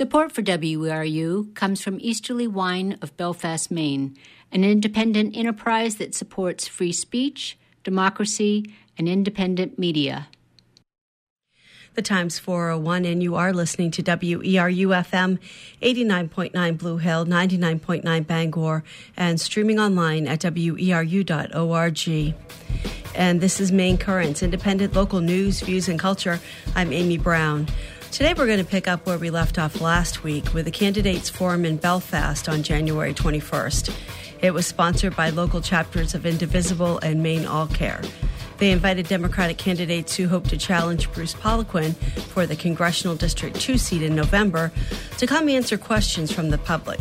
Support for WERU comes from Easterly Wine of Belfast, Maine, an independent enterprise that supports free speech, democracy, and independent media. The time's 401, and you are listening to WERU FM 89.9 Blue Hill, 99.9 Bangor, and streaming online at weru.org. And this is Maine Currents, independent local news, views, and culture. I'm Amy Brown. Today, we're going to pick up where we left off last week with the Candidates Forum in Belfast on January 21st. It was sponsored by local chapters of Indivisible and Maine All Care. They invited Democratic candidates who hope to challenge Bruce Poliquin for the Congressional District 2 seat in November to come answer questions from the public.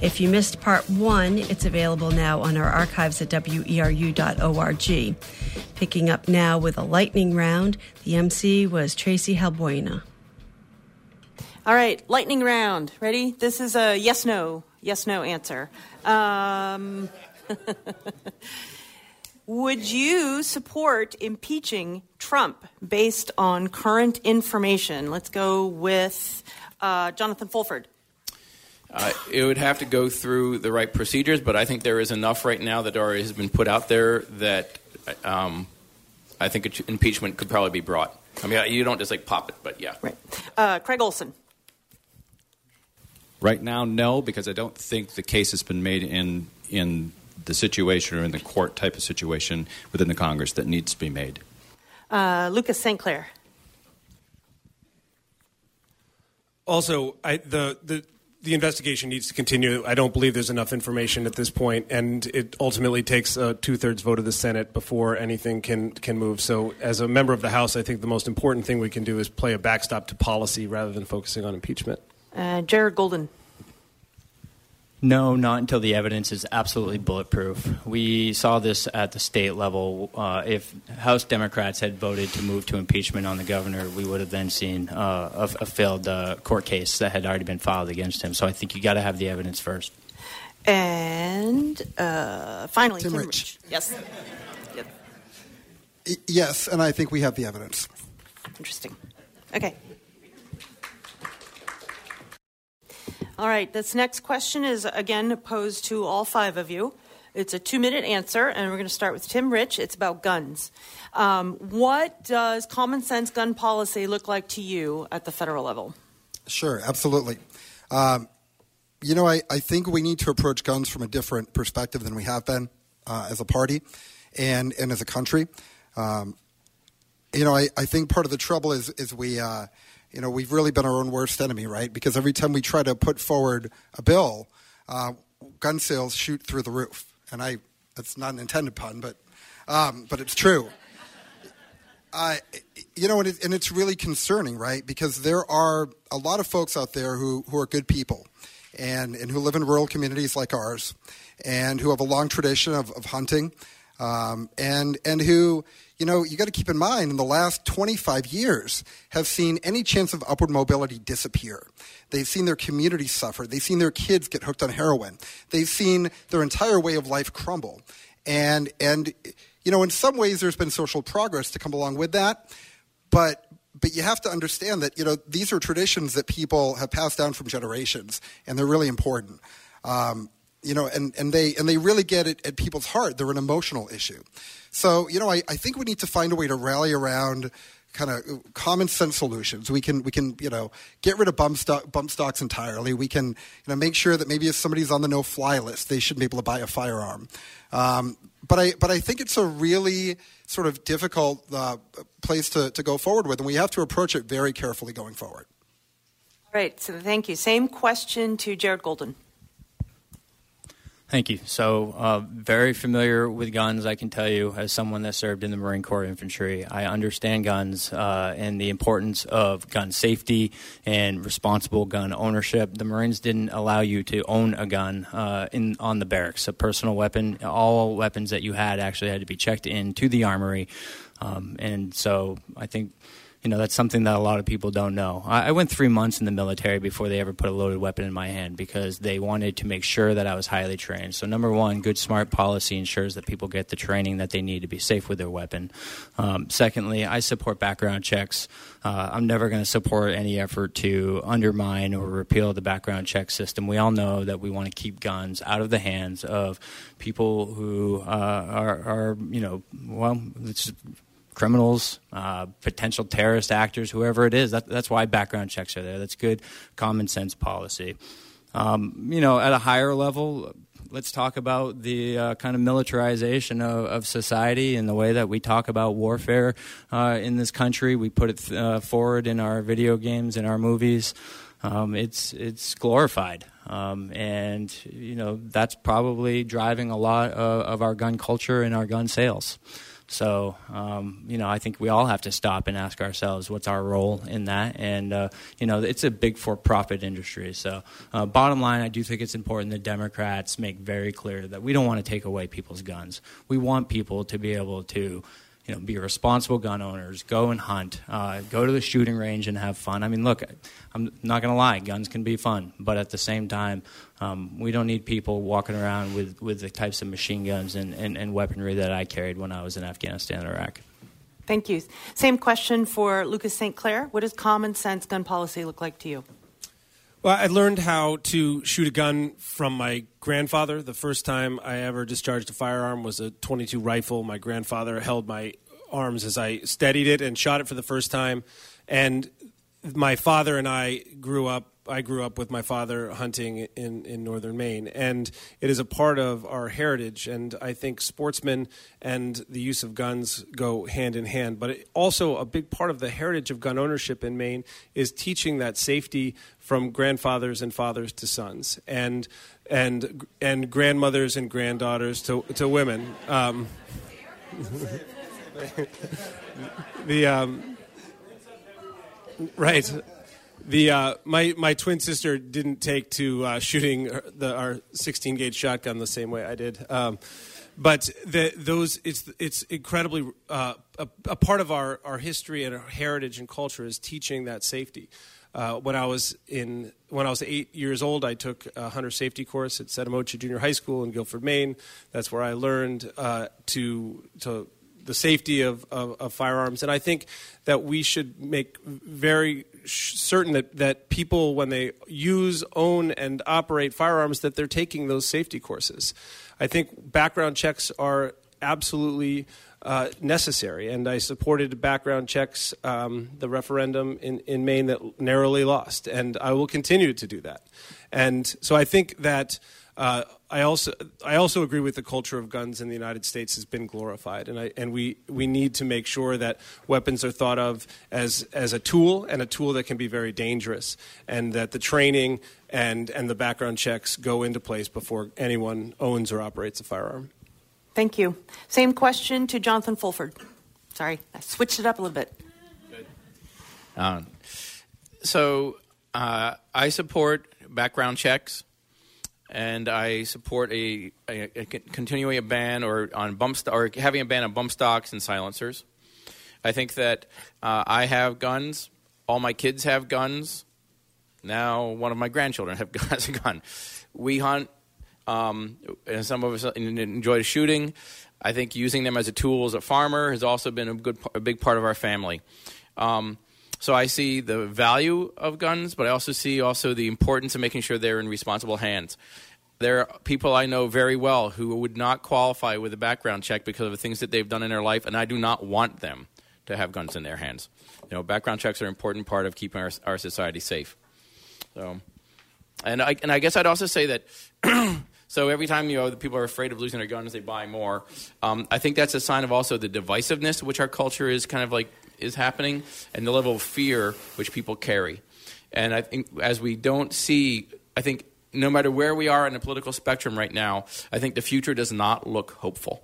If you missed part one, it's available now on our archives at weru.org. Picking up now with a lightning round, the MC was Tracy Halbuena. All right, lightning round. Ready? This is a yes no, yes no answer. Um, would you support impeaching Trump based on current information? Let's go with uh, Jonathan Fulford. Uh, it would have to go through the right procedures, but I think there is enough right now that already has been put out there that um, I think impeachment could probably be brought. I mean, you don't just like pop it, but yeah. Right. Uh, Craig Olson. Right now, no, because I don't think the case has been made in in the situation or in the court type of situation within the Congress that needs to be made. Uh, Lucas St. Clair. Also, I, the the the investigation needs to continue. I don't believe there's enough information at this point, and it ultimately takes a two thirds vote of the Senate before anything can can move. So, as a member of the House, I think the most important thing we can do is play a backstop to policy rather than focusing on impeachment. Uh, Jared Golden. No, not until the evidence is absolutely bulletproof. We saw this at the state level. Uh, if House Democrats had voted to move to impeachment on the governor, we would have then seen uh, a, a, failed uh, court case that had already been filed against him. So I think you got to have the evidence first. And uh, finally, Tim, Tim Rich. Rich. Yes. Yep. Yes, and I think we have the evidence. Interesting. Okay. All right, this next question is again posed to all five of you. It's a two minute answer, and we're going to start with Tim Rich. It's about guns. Um, what does common sense gun policy look like to you at the federal level? Sure, absolutely. Um, you know, I, I think we need to approach guns from a different perspective than we have been uh, as a party and, and as a country. Um, you know, I, I think part of the trouble is, is we. Uh, you know, we've really been our own worst enemy, right? Because every time we try to put forward a bill, uh, gun sales shoot through the roof. And I, that's not an intended pun, but, um, but it's true. I, you know, and, it, and it's really concerning, right? Because there are a lot of folks out there who, who are good people and, and who live in rural communities like ours and who have a long tradition of, of hunting um, and, and who, you know, you got to keep in mind in the last 25 years have seen any chance of upward mobility disappear. They've seen their communities suffer. They've seen their kids get hooked on heroin. They've seen their entire way of life crumble. And, and you know, in some ways there's been social progress to come along with that. But, but you have to understand that, you know, these are traditions that people have passed down from generations, and they're really important. Um, you know, and, and they and they really get it at people's heart. They're an emotional issue. So, you know, I, I think we need to find a way to rally around kind of common sense solutions. We can we can you know get rid of bump, stock, bump stocks entirely. We can you know make sure that maybe if somebody's on the no fly list, they shouldn't be able to buy a firearm. Um, but I but I think it's a really sort of difficult uh, place to, to go forward with, and we have to approach it very carefully going forward. All right. So thank you. Same question to Jared Golden. Thank you. So, uh, very familiar with guns, I can tell you, as someone that served in the Marine Corps infantry. I understand guns uh, and the importance of gun safety and responsible gun ownership. The Marines didn't allow you to own a gun uh, in on the barracks, a personal weapon. All weapons that you had actually had to be checked in to the armory. Um, and so, I think you know that's something that a lot of people don't know. I, I, went three months in the military before they ever put a loaded weapon in my hand because they wanted to make sure that I was highly trained. So number one, good smart policy ensures that people get the training that they need to be safe with their weapon. Um, secondly, I support background checks. Uh, I'm never going to support any effort to undermine or repeal the background check system. We all know that we want to keep guns out of the hands of people who uh, are, are, you know, well, it's criminals, uh, potential terrorist actors, whoever it is. That, that's why background checks are there. That's good common sense policy. Um, you know, at a higher level, let's talk about the uh, kind of militarization of, of, society and the way that we talk about warfare uh, in this country. We put it th- uh, forward in our video games, in our movies. Um, it's it's glorified, um, and you know that's probably driving a lot of, of our gun culture and our gun sales. So, um, you know, I think we all have to stop and ask ourselves what's our role in that. And, uh, you know, it's a big for profit industry. So, uh, bottom line, I do think it's important that Democrats make very clear that we don't want to take away people's guns. We want people to be able to you know, be responsible gun owners, go and hunt, uh, go to the shooting range and have fun. I mean, look, I'm not going to lie, guns can be fun, but at the same time, um, we don't need people walking around with, with the types of machine guns and, and, and weaponry that I carried when I was in Afghanistan and Iraq. Thank you. Same question for Lucas St. Clair. What does common sense gun policy look like to you? Well, I learned how to shoot a gun from my grandfather. The first time I ever discharged a firearm was a 22 rifle. My grandfather held my arms as I steadied it and shot it for the first time. And my father and I grew up. I grew up with my father hunting in, in northern Maine, and it is a part of our heritage. And I think sportsmen and the use of guns go hand in hand. But it, also, a big part of the heritage of gun ownership in Maine is teaching that safety from grandfathers and fathers to sons, and and and grandmothers and granddaughters to to women. Um, the um, right. The uh, my my twin sister didn't take to uh, shooting the, our 16 gauge shotgun the same way I did. Um, but the, those it's it's incredibly uh, a, a, part of our, our history and our heritage and culture is teaching that safety. Uh, when I was in when I was eight years old, I took a hunter safety course at SeDoMoCha Junior High School in Guilford, Maine. That's where I learned uh, to to the safety of, of, of, firearms. And I think that we should make very certain that, that people, when they use, own, and operate firearms, that they're taking those safety courses. I think background checks are absolutely uh, necessary, and I supported background checks, um, the referendum in, in Maine that narrowly lost, and I will continue to do that. And so I think that uh, I also I also agree with the culture of guns in the United States has been glorified, and I, and we we need to make sure that weapons are thought of as as a tool and a tool that can be very dangerous, and that the training and and the background checks go into place before anyone owns or operates a firearm. Thank you. Same question to Jonathan Fulford. Sorry, I switched it up a little bit. Good. Um, so uh, I support background checks and I support a, a, a, continuing a ban or on bump st- or having a ban on bump stocks and silencers. I think that uh, I have guns. All my kids have guns. Now one of my grandchildren have, has a gun. We hunt, um, and some of us enjoy shooting. I think using them as a tool as a farmer has also been a good, a big part of our family. Um, so I see the value of guns, but I also see also the importance of making sure they're in responsible hands. There are people I know very well who would not qualify with a background check because of the things that they've done in their life, and I do not want them to have guns in their hands. You know, background checks are an important part of keeping our, our society safe. So, and I, and I guess I'd also say that So every time you know the people are afraid of losing their guns, they buy more. Um, I think that's a sign of also the divisiveness which our culture is kind of like is happening and the level of fear which people carry. And I think as we don't see, I think no matter where we are in the political spectrum right now, I think the future does not look hopeful.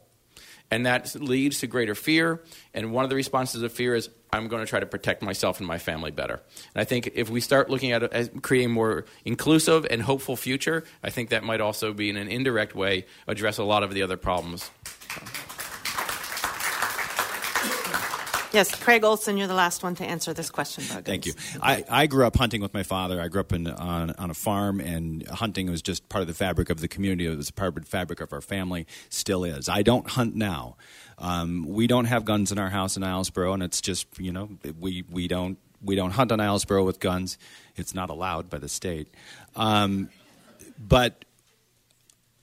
And that leads to greater fear. And one of the responses of fear is, I'm going to try to protect myself and my family better. And I think if we start looking at, at creating more inclusive and hopeful future, I think that might also be in an indirect way address a lot of the other problems. Yes, Craig Olson, you're the last one to answer this question. Thank you. I, I grew up hunting with my father. I grew up in, on, on a farm, and hunting was just part of the fabric of the community. It was part of the fabric of our family, still is. I don't hunt now. Um, we don't have guns in our house in Islesboro, and it's just, you know, we, we, don't, we don't hunt on Islesboro with guns. It's not allowed by the state. Um, but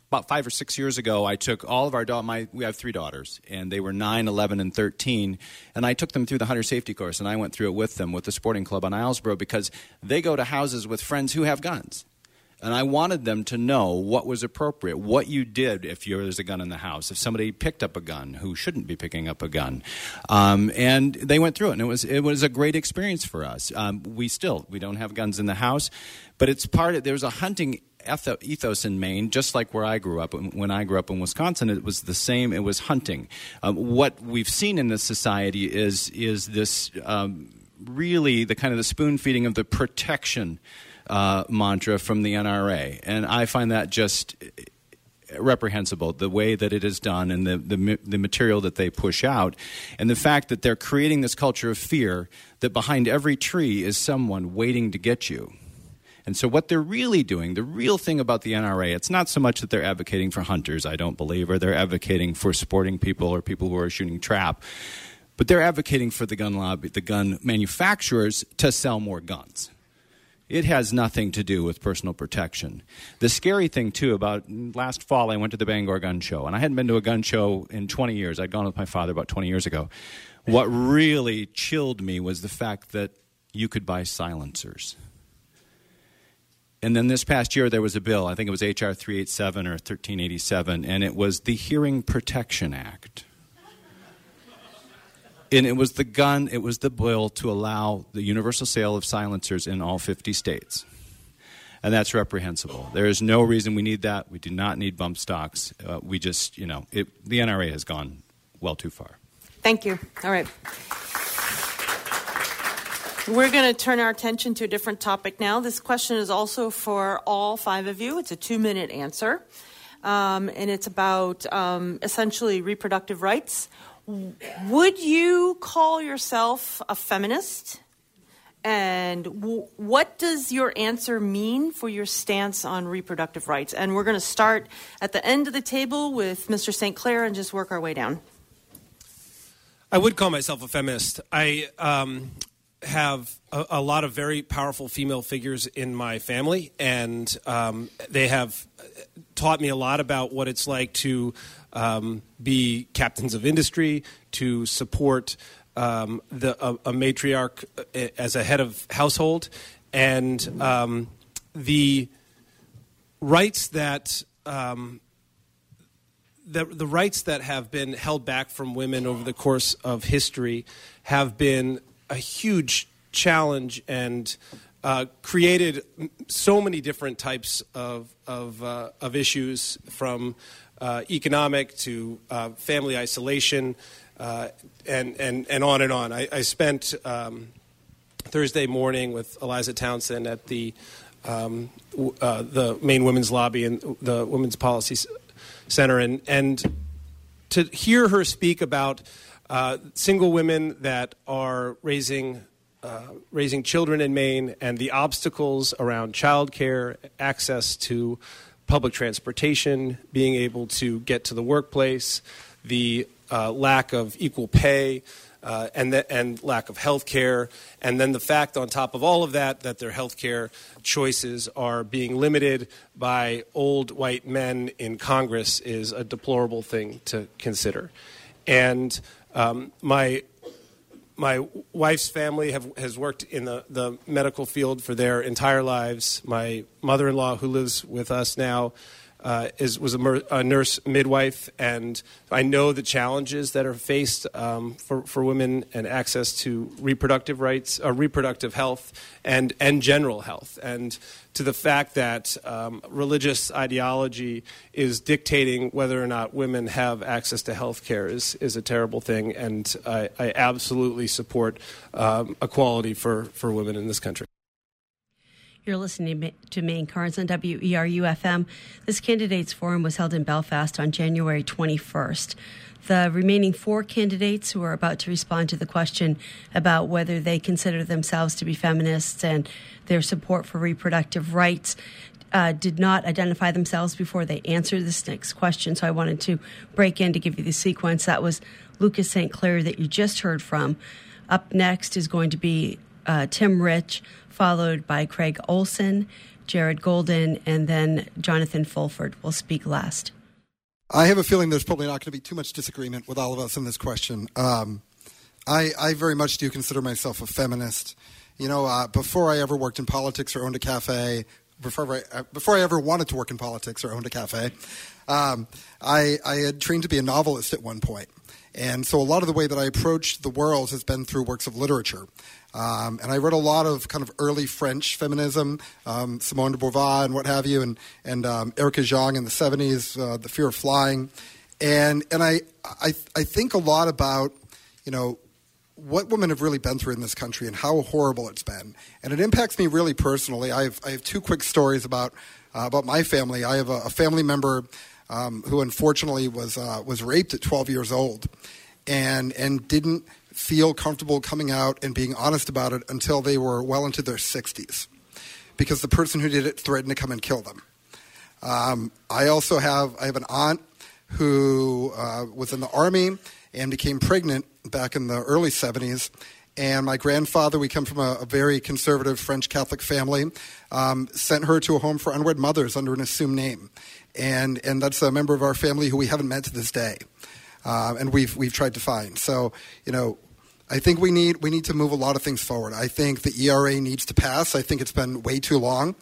about five or six years ago, I took all of our daughters. My we have three daughters, and they were 9, 11, and 13. And I took them through the hunter safety course, and I went through it with them with the sporting club on Islesboro because they go to houses with friends who have guns. And I wanted them to know what was appropriate, what you did if there's a gun in the house, if somebody picked up a gun who shouldn't be picking up a gun. Um, and they went through it, and it was, it was a great experience for us. Um, we still, we don't have guns in the house, but it's part of, there's a hunting ethos in Maine, just like where I grew up. When I grew up in Wisconsin, it was the same. It was hunting. Um, what we've seen in this society is is this um, really the kind of the spoon feeding of the protection uh, mantra from the NRA, and I find that just reprehensible the way that it is done and the, the, the material that they push out. And the fact that they're creating this culture of fear that behind every tree is someone waiting to get you. And so, what they're really doing, the real thing about the NRA, it's not so much that they're advocating for hunters, I don't believe, or they're advocating for sporting people or people who are shooting trap, but they're advocating for the gun lobby, the gun manufacturers to sell more guns. It has nothing to do with personal protection. The scary thing, too, about last fall, I went to the Bangor Gun Show, and I hadn't been to a gun show in 20 years. I'd gone with my father about 20 years ago. What really chilled me was the fact that you could buy silencers. And then this past year, there was a bill, I think it was H.R. 387 or 1387, and it was the Hearing Protection Act. And it was the gun, it was the bill to allow the universal sale of silencers in all 50 states. And that's reprehensible. There is no reason we need that. We do not need bump stocks. Uh, we just, you know, it, the NRA has gone well too far. Thank you. All right. We're going to turn our attention to a different topic now. This question is also for all five of you. It's a two minute answer, um, and it's about um, essentially reproductive rights. Would you call yourself a feminist? And w- what does your answer mean for your stance on reproductive rights? And we're going to start at the end of the table with Mr. St. Clair and just work our way down. I would call myself a feminist. I um, have a, a, lot of very powerful female figures in my family, and um, they have taught me a lot about what it's like to um, be captains of industry, to support um, the, a, a, matriarch uh, as a head of household, and um, the rights that um, the, the rights that have been held back from women over the course of history have been a huge challenge and uh, created so many different types of, of, uh, of issues from uh, economic to uh, family isolation uh, and, and, and on and on. I, I spent um, Thursday morning with Eliza Townsend at the, um, uh, the Maine Women's Lobby and the Women's Policy Center, and, and to hear her speak about uh, single women that are raising uh, raising children in Maine and the obstacles around childcare, access to public transportation, being able to get to the workplace, the uh, lack of equal pay, uh, and, the, and lack of health care, and then the fact on top of all of that that their health care choices are being limited by old white men in Congress is a deplorable thing to consider. And um, my my wife's family have, has worked in the, the medical field for their entire lives. My mother in law, who lives with us now, uh, is, was a, mer- a, nurse midwife, and I know the challenges that are faced um, for, for women and access to reproductive rights, uh, reproductive health, and, and general health. And to the fact that um, religious ideology is dictating whether or not women have access to health care is, is a terrible thing, and I, I absolutely support um, equality for, for women in this country. You're listening to Maine Currents on WERU FM. This candidates forum was held in Belfast on January 21st. The remaining four candidates who are about to respond to the question about whether they consider themselves to be feminists and their support for reproductive rights uh, did not identify themselves before they answered this next question. So I wanted to break in to give you the sequence. That was Lucas St. Clair that you just heard from. Up next is going to be uh, Tim Rich, followed by Craig Olson, Jared Golden, and then Jonathan Fulford will speak last. I have a feeling there's probably not going to be too much disagreement with all of us in this question. Um, I, I, very much do consider myself a feminist. You know, uh, before I ever worked in politics or owned a cafe, before I, uh, before I ever wanted to work in politics or owned a cafe, um, I, I had trained to be a novelist at one point. And so a lot of the way that I approached the world has been through works of literature. Um, and I read a lot of kind of early French feminism, um, Simone de Beauvoir and what have you, and, and um, Erica Jong in the 70s, uh, The Fear of Flying. And, and I, I, I think a lot about, you know, what women have really been through in this country and how horrible it's been. And it impacts me really personally. I have, I have two quick stories about, uh, about my family. I have a, a family member um, who unfortunately was, uh, was raped at 12 years old and, and didn't feel comfortable coming out and being honest about it until they were well into their 60s because the person who did it threatened to come and kill them. Um, I also have I have an aunt who uh, was in the army and became pregnant back in the early 70s. And my grandfather, we come from a, a very conservative French Catholic family, um, sent her to a home for unwed mothers under an assumed name. And, and that's a member of our family who we haven't met to this day. Uh, and we've, we've tried to find. So, you know, I think we need we need to move a lot of things forward. I think the ERA needs to pass. I think it's been way too long.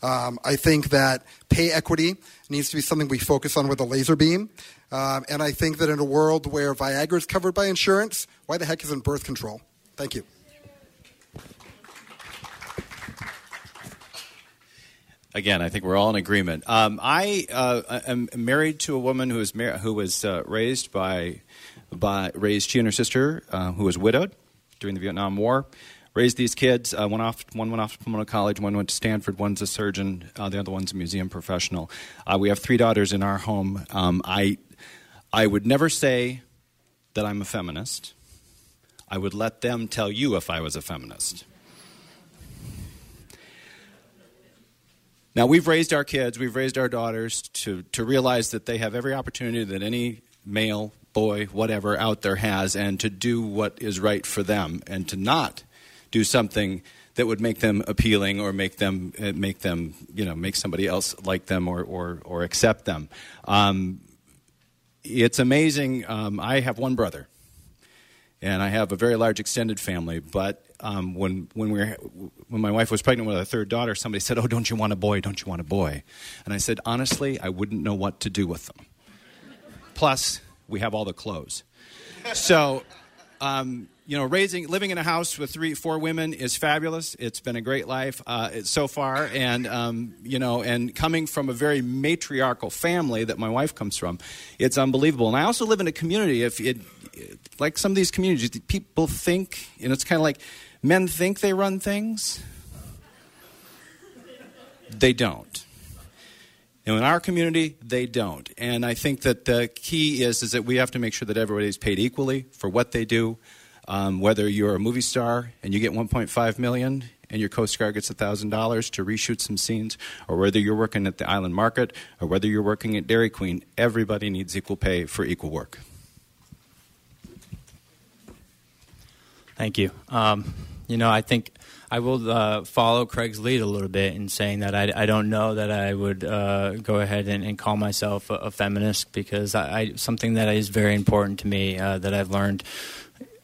Um, I think that pay equity needs to be something we focus on with a laser beam. Um, and I think that in a world where Viagra is covered by insurance, why the heck isn't birth control? Thank you. Again, I think we're all in agreement. Um, I uh, am married to a woman who was mar- who was uh, raised by by raised she and her sister, uh, who was widowed during the Vietnam War. Raised these kids. Uh, one off, one went off to Pomona College. One went to Stanford. One's a surgeon. Uh, the other one's a museum professional. Uh, we have three daughters in our home. Um, I, I would never say that I'm a feminist. I would let them tell you if I was a feminist. Now, we've raised our kids, we've raised our daughters to, to realize that they have every opportunity that any male boy, whatever, out there has, and to do what is right for them, and to not do something that would make them appealing or make them uh, make them you know make somebody else like them or or, or accept them. Um, it's amazing. Um, I have one brother, and I have a very large extended family. But um, when when we were, when my wife was pregnant with a third daughter, somebody said, "Oh, don't you want a boy? Don't you want a boy?" And I said, honestly, I wouldn't know what to do with them. Plus, we have all the clothes. So, um, you know, raising, living in a house with three, four women is fabulous. It's been a great life uh, so far, and um, you know, and coming from a very matriarchal family that my wife comes from, it's unbelievable. And I also live in a community. If it, like some of these communities, people think, you know, it's kind of like men think they run things. They don't. And in our community, they don't. And I think that the key is, is that we have to make sure that everybody's paid equally for what they do. Um, whether you're a movie star and you get 1.5 million and your co-star gets $1,000 to reshoot some scenes, or whether you're working at the Island Market, or whether you're working at Dairy Queen, everybody needs equal pay for equal work. Thank you. Um, you know, I think I will uh, follow Craig's lead a little bit in saying that I, I don't know that I would uh, go ahead and, and, call myself a, a feminist because I, I, something that is very important to me uh, that I've learned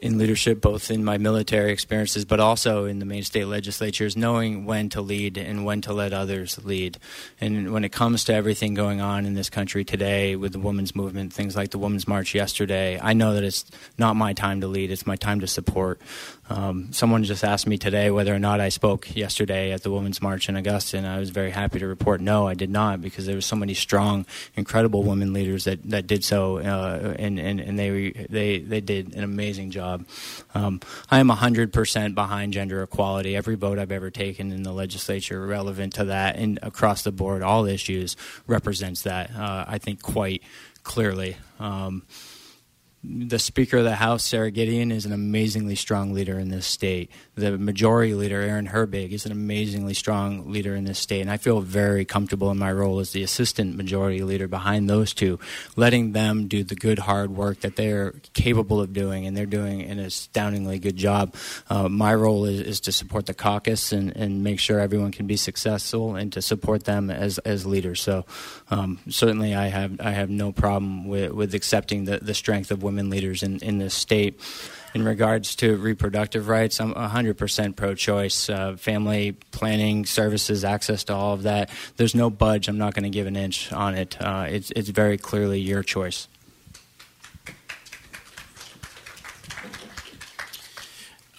in leadership, both in my military experiences, but also in the Maine state legislatures, knowing when to lead and when to let others lead. And when it comes to everything going on in this country today with the women's movement, things like the Women's March yesterday, I know that it's not my time to lead, it's my time to support. Um, someone just asked me today whether or not I spoke yesterday at the Women's March in Augusta, and I was very happy to report no, I did not, because there were so many strong, incredible women leaders that, that did so, uh, and, and, and they, they, they did an amazing job. Um, I am 100% behind gender equality. Every vote I've ever taken in the legislature relevant to that and across the board, all issues represents that, uh, I think, quite clearly. Um, the Speaker of the House, Sara Gideon, is an amazingly strong leader in this state. The Majority Leader, Erin Herbig, is an amazingly strong leader in this state. And I feel very comfortable in my role as the Assistant Majority Leader behind those two, letting them do the good, hard work that they're capable of doing, and they're doing an astoundingly good job. Uh, my role is, is, to support the caucus and, and make sure everyone can be successful and to support them as, as leaders. So um, certainly I have, I have no problem with, with accepting the, the strength of women leaders in, in this state. In regards to reproductive rights, I'm 100% pro choice. Uh, family planning services, access to all of that. There's no budge. I'm not going to give an inch on it. Uh, it's, it's very clearly your choice.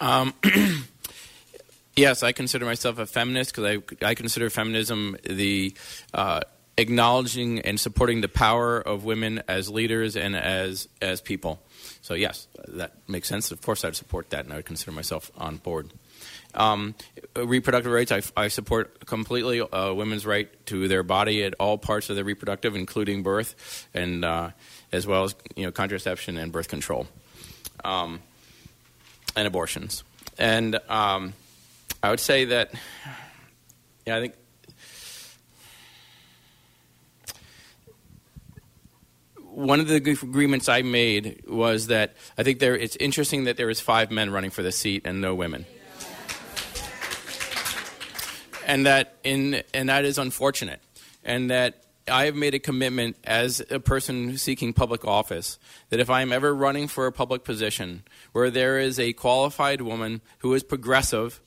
Um, yes, I consider myself a feminist because I, I consider feminism the uh, acknowledging and supporting the power of women as leaders and as as people. So yes, that makes sense. Of course, I'd support that, and I would consider myself on board. Um, reproductive rights, I, I support completely uh, women's right to their body at all parts of their reproductive, including birth, and uh, as well as you know contraception and birth control, um, and abortions. And um, I would say that, yeah, I think one of the agreements I made was that I think there it's interesting that there is five men running for the seat and no women. And that in and that is unfortunate. And that I have made a commitment as a person seeking public office that if I am ever running for a public position where there is a qualified woman who is progressive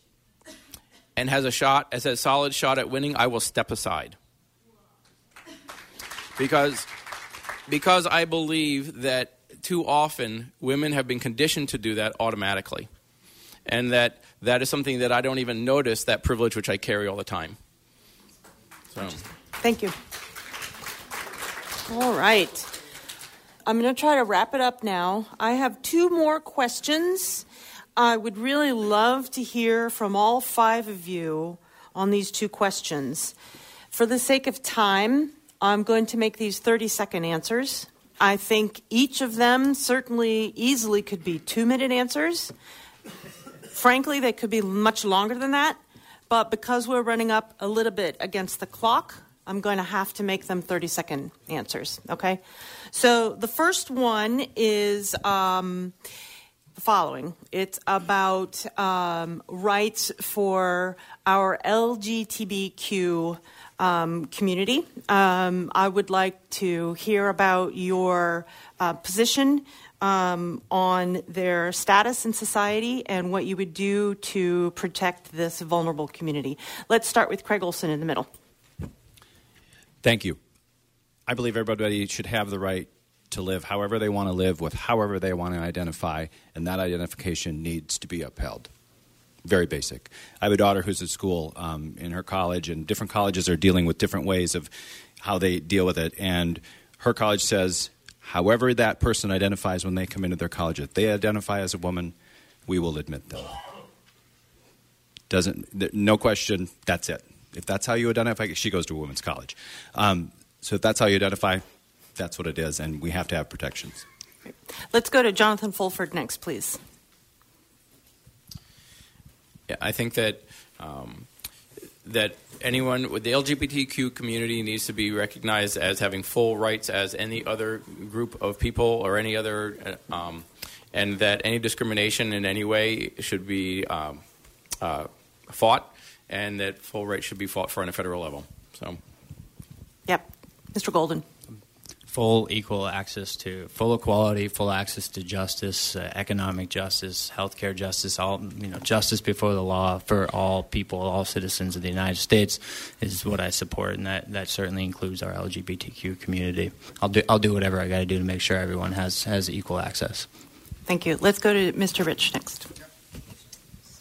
and has a shot as a solid shot at winning, I will step aside. Because because I believe that too often women have been conditioned to do that automatically. And that that is something that I don't even notice that privilege which I carry all the time. So. Thank you. All right. I'm going to try to wrap it up now. I have two more questions. I would really love to hear from all five of you on these two questions. For the sake of time, I'm going to make these 30 second answers. I think each of them certainly easily could be two minute answers. Frankly, they could be much longer than that, but because we're running up a little bit against the clock, I'm going to have to make them 30 second answers, okay? So the first one is um, the following it's about um, rights for our LGBTQ um, community. Um, I would like to hear about your uh, position um, on their status in society and what you would do to protect this vulnerable community. Let's start with Craig Olson in the middle. Thank you. I believe everybody should have the right to live however they want to live with however they want to identify, and that identification needs to be upheld very basic. I have a daughter who's at school um, in her college, and different colleges are dealing with different ways of how they deal with it. And her college says, however that person identifies when they come into their college, if they identify as a woman, we will admit them. Doesn't no question. That's it. If that's how you identify, she goes to a women's college. Um, so if that's how you identify, that's what it is, and we have to have protections. Let's go to Jonathan Fulford next, please. I think that um, that anyone with the LGBTQ community needs to be recognized as having full rights as any other group of people or any other, uh, um, and that any discrimination in any way should be um, uh, fought, and that full rights should be fought for on a federal level. So, yep, Mr. Golden full equal access to full equality, full access to justice, uh, economic justice, healthcare justice, all you know, justice before the law for all people, all citizens of the United States is what I support, and that, that certainly includes our LGBTQ community. I'll do I'll do whatever I got to do to make sure everyone has has equal access. Thank you. Let's go to Mr. Rich next.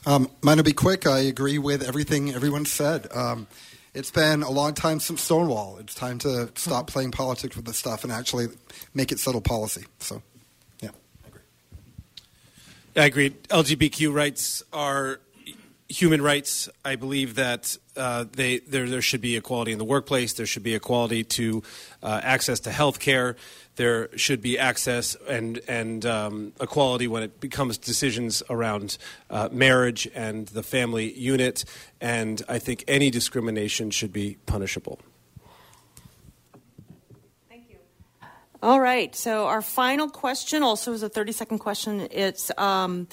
Um, mine will be quick. I agree with everything everyone said. Um, it's been a long time since Stonewall. It's time to stop playing politics with this stuff and actually make it settle policy. So, yeah, I agree. I agree. LGBTQ rights are human rights. I believe that uh, they, there, there should be equality in the workplace. There should be equality to uh, access to health care. There should be access and, and um, equality when it becomes decisions around uh, marriage and the family unit. And I think any discrimination should be punishable. Thank you. All right. So our final question also is a 30 second question. It's um,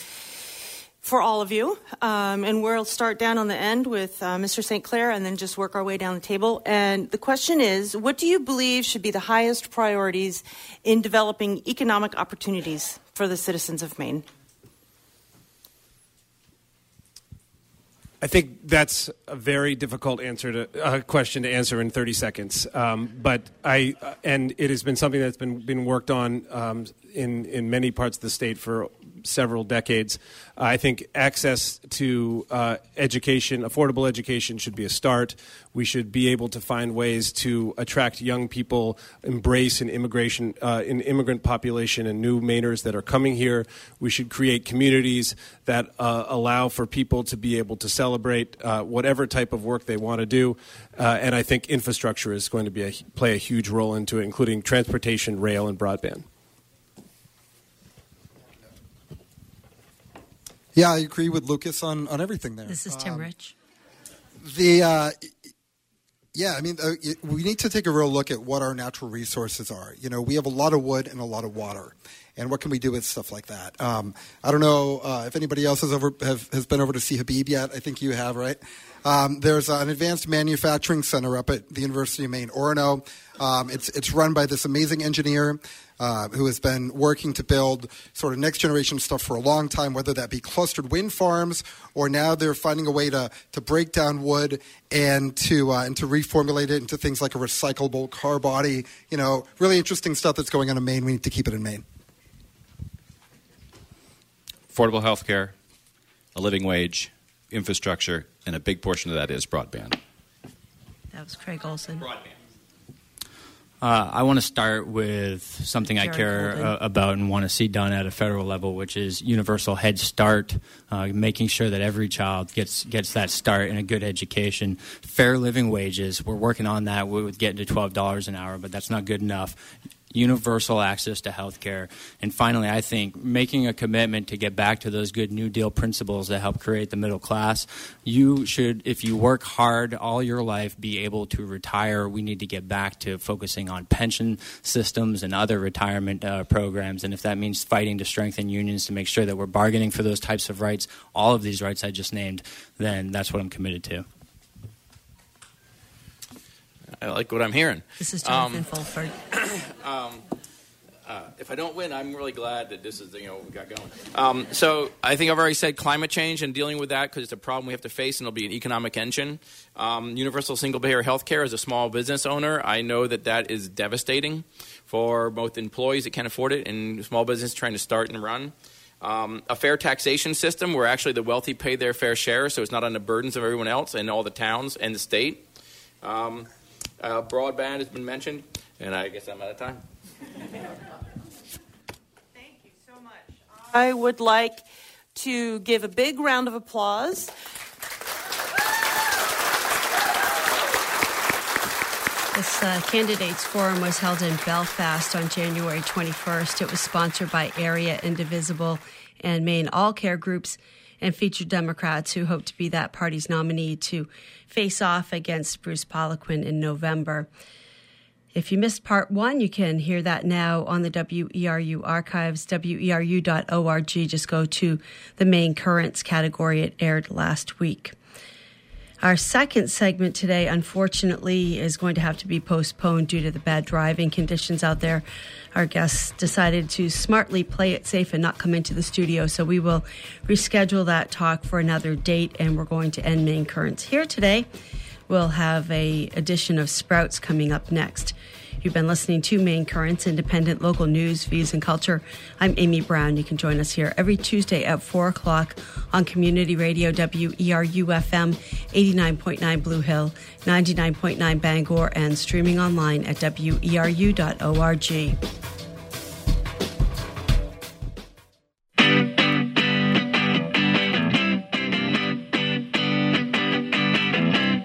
for all of you. Um, and we'll start down on the end with uh, Mr. St. Clair and then just work our way down the table. And the question is what do you believe should be the highest priorities in developing economic opportunities for the citizens of Maine? I think that's a very difficult answer to uh, question to answer in 30 seconds. Um, but I uh, and it has been something that's been been worked on um, in in many parts of the state for several decades. I think access to uh, education, affordable education, should be a start. We should be able to find ways to attract young people, embrace an immigration, uh, an immigrant population, and new Mainers that are coming here. We should create communities that uh, allow for people to be able to celebrate uh, whatever type of work they want to do. Uh, and I think infrastructure is going to be a, play a huge role into it, including transportation, rail, and broadband. Yeah, I agree with Lucas on, on everything there. This is Tim um, Rich. The uh, yeah, I mean, uh, we need to take a real look at what our natural resources are. You know, we have a lot of wood and a lot of water, and what can we do with stuff like that? Um, I don't know uh, if anybody else has over have, has been over to see Habib yet. I think you have, right? Um, there's an advanced manufacturing center up at the University of Maine, Orono. Um, it's it's run by this amazing engineer uh, who has been working to build sort of next generation stuff for a long time, whether that be clustered wind farms or now they're finding a way to to break down wood and to uh, and to reformulate it into things like a recyclable car body. You know, really interesting stuff that's going on in Maine. We need to keep it in Maine. Affordable health care, a living wage, infrastructure, and a big portion of that is broadband. That was Craig Olson. Broadband. Uh, I want to start with something Jared I care uh, about and want to see done at a federal level, which is universal Head Start, uh, making sure that every child gets gets that start in a good education, fair living wages. We're working on that with getting to twelve dollars an hour, but that's not good enough universal access to health care. And finally, I think making a commitment to get back to those good New Deal principles that help create the middle class. You should, if you work hard all your life, be able to retire. We need to get back to focusing on pension systems and other retirement uh, programs. And if that means fighting to strengthen unions to make sure that we're bargaining for those types of rights, all of these rights I just named, then that's what I'm committed to. I like what I'm hearing. This is Jonathan um, Fulford. um, uh, if I don't win, I'm really glad that this is you know what we got going. Um, so I think I've already said climate change and dealing with that because it's a problem we have to face, and it'll be an economic engine. Um, universal single payer health care as a small business owner, I know that that is devastating for both employees that can't afford it and small business trying to start and run. Um, a fair taxation system where actually the wealthy pay their fair share, so it's not on the burdens of everyone else and all the towns and the state. Um, uh, broadband has been mentioned, and I guess I'm out of time. Thank you so much. I would like to give a big round of applause. This uh, candidates forum was held in Belfast on January 21st. It was sponsored by Area Indivisible and Maine All Care Groups and featured Democrats who hope to be that party's nominee to face off against Bruce Poliquin in November. If you missed part one, you can hear that now on the WERU archives, weru.org. Just go to the Maine Currents category. It aired last week. Our second segment today, unfortunately, is going to have to be postponed due to the bad driving conditions out there. Our guests decided to smartly play it safe and not come into the studio, so we will reschedule that talk for another date, and we're going to end Maine Currents here today. We'll have a edition of Sprouts coming up next. You've been listening to Maine Currents, independent local news, views, and culture. I'm Amy Brown. You can join us here every Tuesday at 4 o'clock on Community Radio WERU FM 89.9 Blue Hill, 99.9 Bangor, and streaming online at weru.org.